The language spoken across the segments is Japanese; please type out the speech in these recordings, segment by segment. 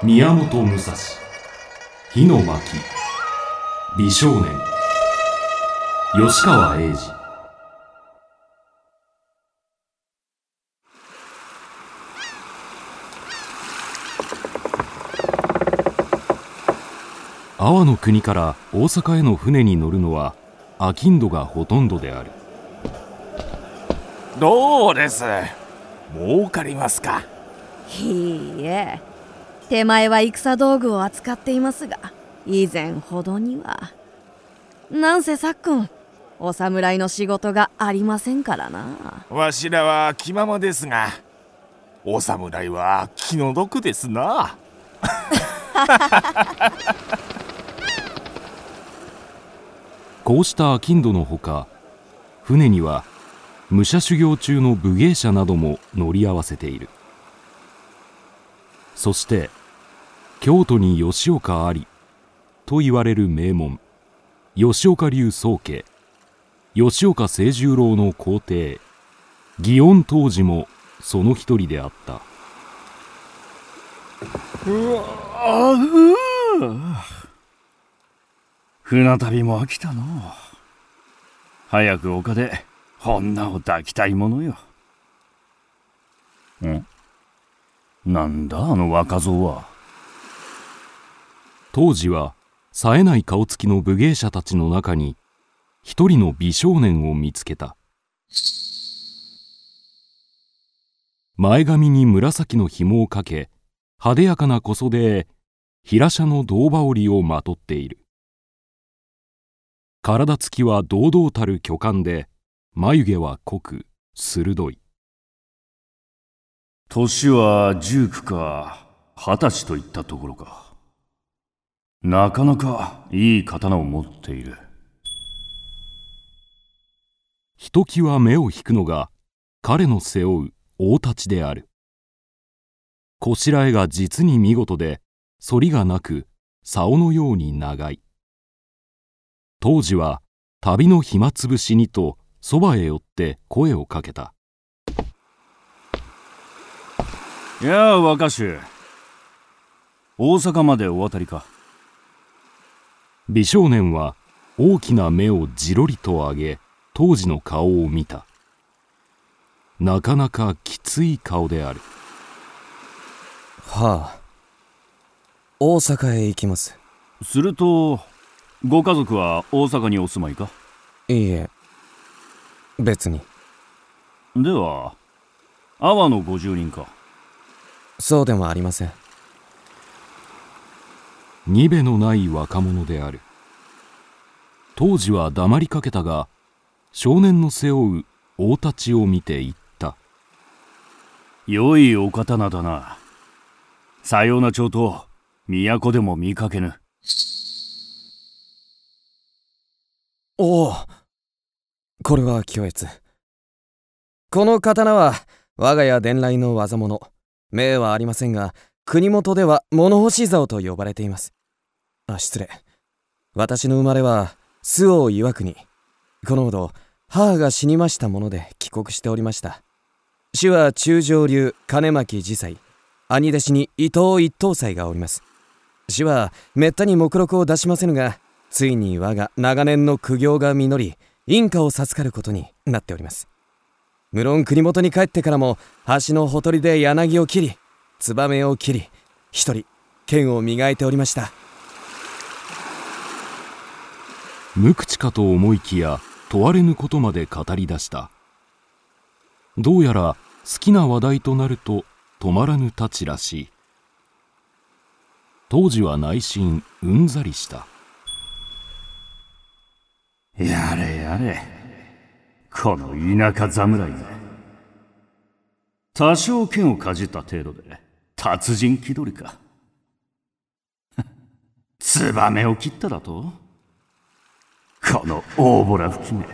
宮本武蔵。火の巻。美少年。吉川英治。阿波の国から大阪への船に乗るのは商人がほとんどである。どうです？儲かりますか？いいえ手前は戦道具を扱っていますが以前ほどには。なんせさっくんお侍の仕事がありませんからな。わしらは気ままですがお侍は気の毒ですな。こうした商人のほか船には武者修行中の武芸者なども乗り合わせているそして京都に吉岡ありと言われる名門吉岡流宗家吉岡清十郎の皇帝祇園当時もその一人であった。うわあ船旅も飽きたの。早く丘で女を抱きたいものよ。ん。なんだあの若造は。当時は冴えない顔つきの武芸者たちの中に一人の美少年を見つけた。前髪に紫の紐をかけ派手やかな小袖へ平車の胴羽織をまとっている。体つきは堂々たる巨漢で眉毛は濃く鋭い。年は19か20歳といったところか。なかなかいい刀を持っている。ひときわ目を引くのが彼の背負う大太刀である。こしらえが実に見事で反りがなく竿のように長い。当時は旅の暇つぶしにとそばへ寄って声をかけた。やあ若衆。大阪までお渡りか。美少年は大きな目をじろりと上げ当時の顔を見た。なかなかきつい顔である。はあ。大阪へ行きます。するとご家族は大阪にお住まいか？いいえ。別に。では阿波のご住人かそうでもありません。にべのない若者である。当時は黙りかけたが少年の背負う大太刀を見て言った。良いお刀だな。さような帳と都でも見かけぬ。おおこれは巨越この刀は我が家伝来の技物名はありませんが国元では物干し竿と呼ばれています。あ失礼。私の生まれは周防岩国。このほど母が死にましたもので帰国しておりました。主は中上流金巻次妻兄弟子に伊藤一等斎がおります。主はめったに目録を出しませぬがついに我が長年の苦行が実りインカを授かることになっております。無論国元に帰ってからも橋のほとりで柳を切りツバメを切り一人剣を磨いておりました。無口かと思いきや問われぬことまで語り出した。どうやら好きな話題となると止まらぬたちらしい。当時は内心うんざりした。やれやれこの田舎侍め多少剣をかじった程度で達人気取りか。ツバメを切っただと？この大ボラ吹きめ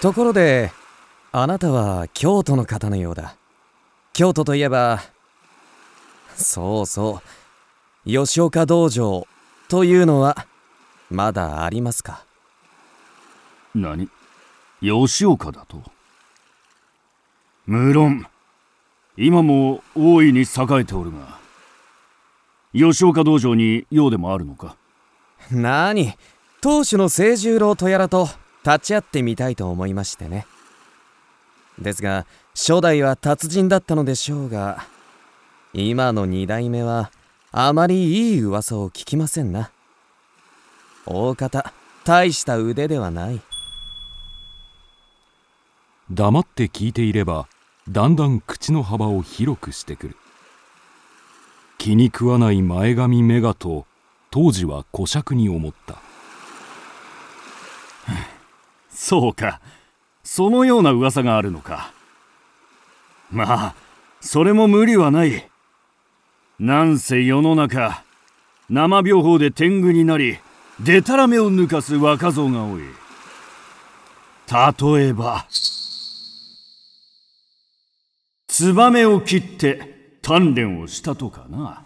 ところであなたは京都の方のようだ。京都といえばそうそう吉岡道場というのはまだありますか？何？吉岡だと？無論。今も大いに栄えておるが吉岡道場に用でもあるのか？なに当主の清十郎とやらと立ち会ってみたいと思いましてね。ですが初代は達人だったのでしょうが今の二代目はあまりいい噂を聞きませんな。大方大した腕ではない。黙って聞いていればだんだん口の幅を広くしてくる。気に食わない前髪メガと当時は小尺に思った。そうか。そのような噂があるのか。まあそれも無理はない。なんせ世の中生病法で天狗になりでたらめを抜かす若造が多い。例えばツバメを切って鍛錬をしたとかな。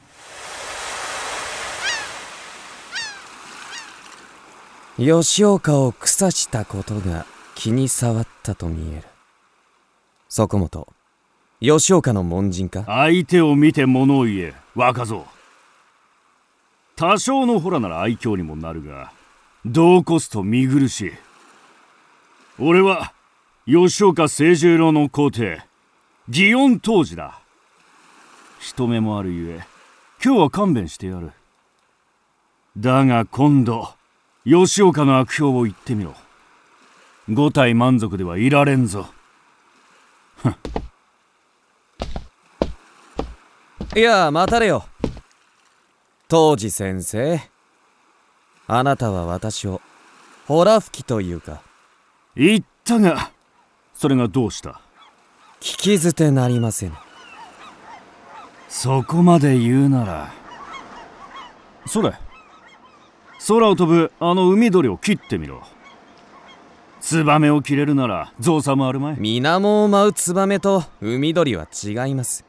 吉岡を草したことが気に障ったと見える。そこもと吉岡の門人か？相手を見て物を言え若造。多少のホラなら愛嬌にもなるがどうこすと見苦しい。俺は吉岡清十郎の皇帝祇園当時だ。人目もあるゆえ今日は勘弁してやる。だが今度吉岡の悪評を言ってみろ。五体満足ではいられんぞ。いや待たれよ。当時先生あなたは私をホラ吹きというか。言ったがそれがどうした？聞き捨てなりません。そこまで言うなら。それ。空を飛ぶあの海鳥を切ってみろ。ツバメを切れるなら造作もあるまい。水面を舞うツバメと海鳥は違います。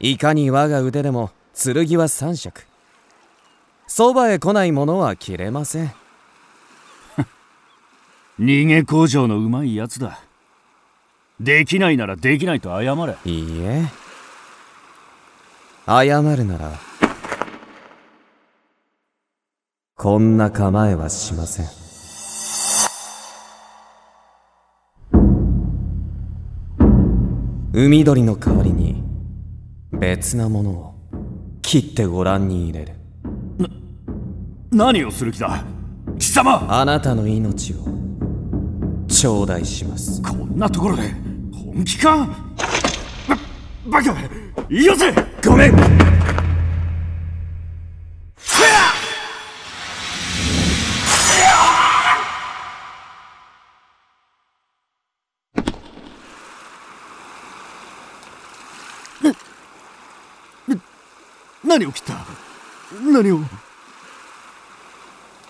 いかに我が腕でも剣は三尺。そばへ来ないものは切れません。逃げ工場のうまいやつだできないならできないと謝れ。いいえ。謝るならこんな構えはしません。海鳥の代わりに別なものを切ってご覧に入れる。何をする気だ？貴様！あなたの命を頂戴します。こんなところで本気か？ババカよせ！ごめん。何を切った？何を？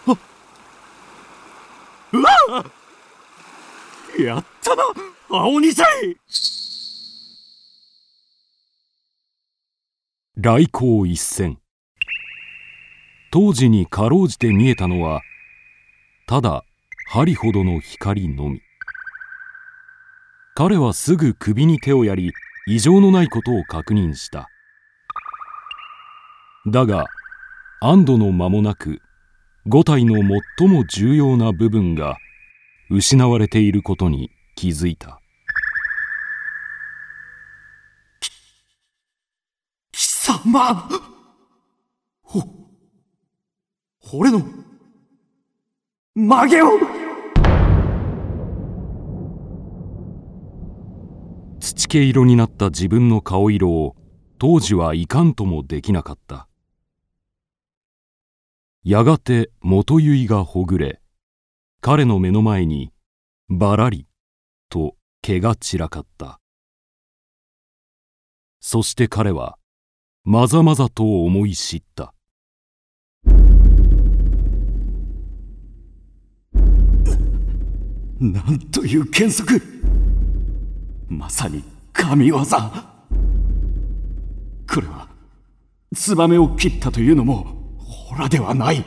あうわやったな青二歳来光一閃当時にかろうじて見えたのはただ針ほどの光のみ。彼はすぐ首に手をやり異常のないことを確認した。だが安堵の間もなく五体の最も重要な部分が失われていることに気づいた。貴様。ほ俺の曲げを。土毛色になった自分の顔色を当時はいかんともできなかった。やがて元結がほぐれ彼の目の前にばらりと毛が散らかった。そして彼はまざまざと思い知った。なんという剣則まさに神業。これはツバメを切ったというのもホラではない。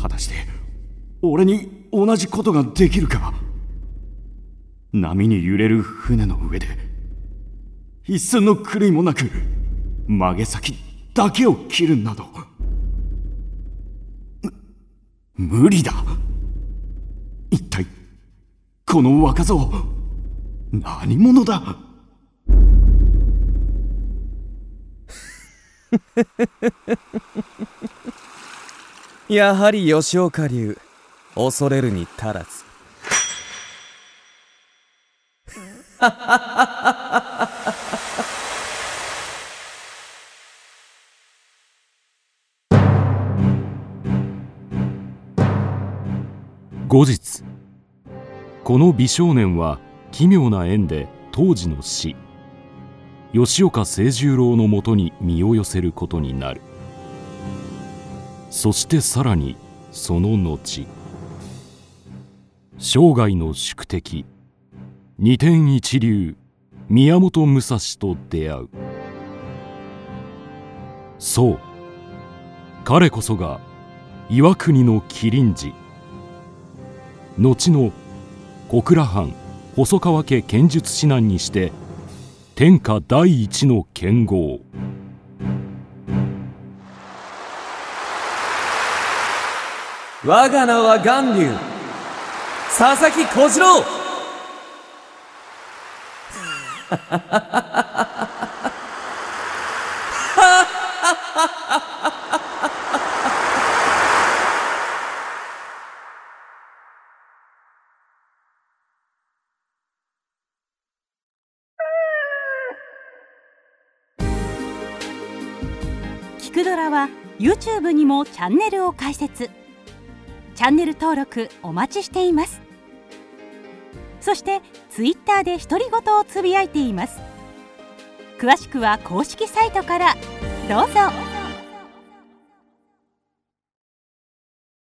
果たして俺に同じことができるか？波に揺れる船の上で一寸の狂いもなく曲げ先だけを切るなど。無理だ。一体この若造何者だ？やはり吉岡流。恐れるに足らず。後日この美少年は奇妙な縁で当時の死吉岡清十郎のもとに身を寄せることになる。そしてさらにその後。生涯の宿敵二天一流宮本武蔵と出会う。そう彼こそが岩国の麒麟児。後の小倉藩細川家剣術指南にして天下第一の剣豪。我が名は巌流。佐々木小次郎。キクドラは YouTube にもチャンネルを開設。チャンネル登録お待ちしています。そして Twitter で独り言をつぶやいています。詳しくは公式サイトからどうぞ。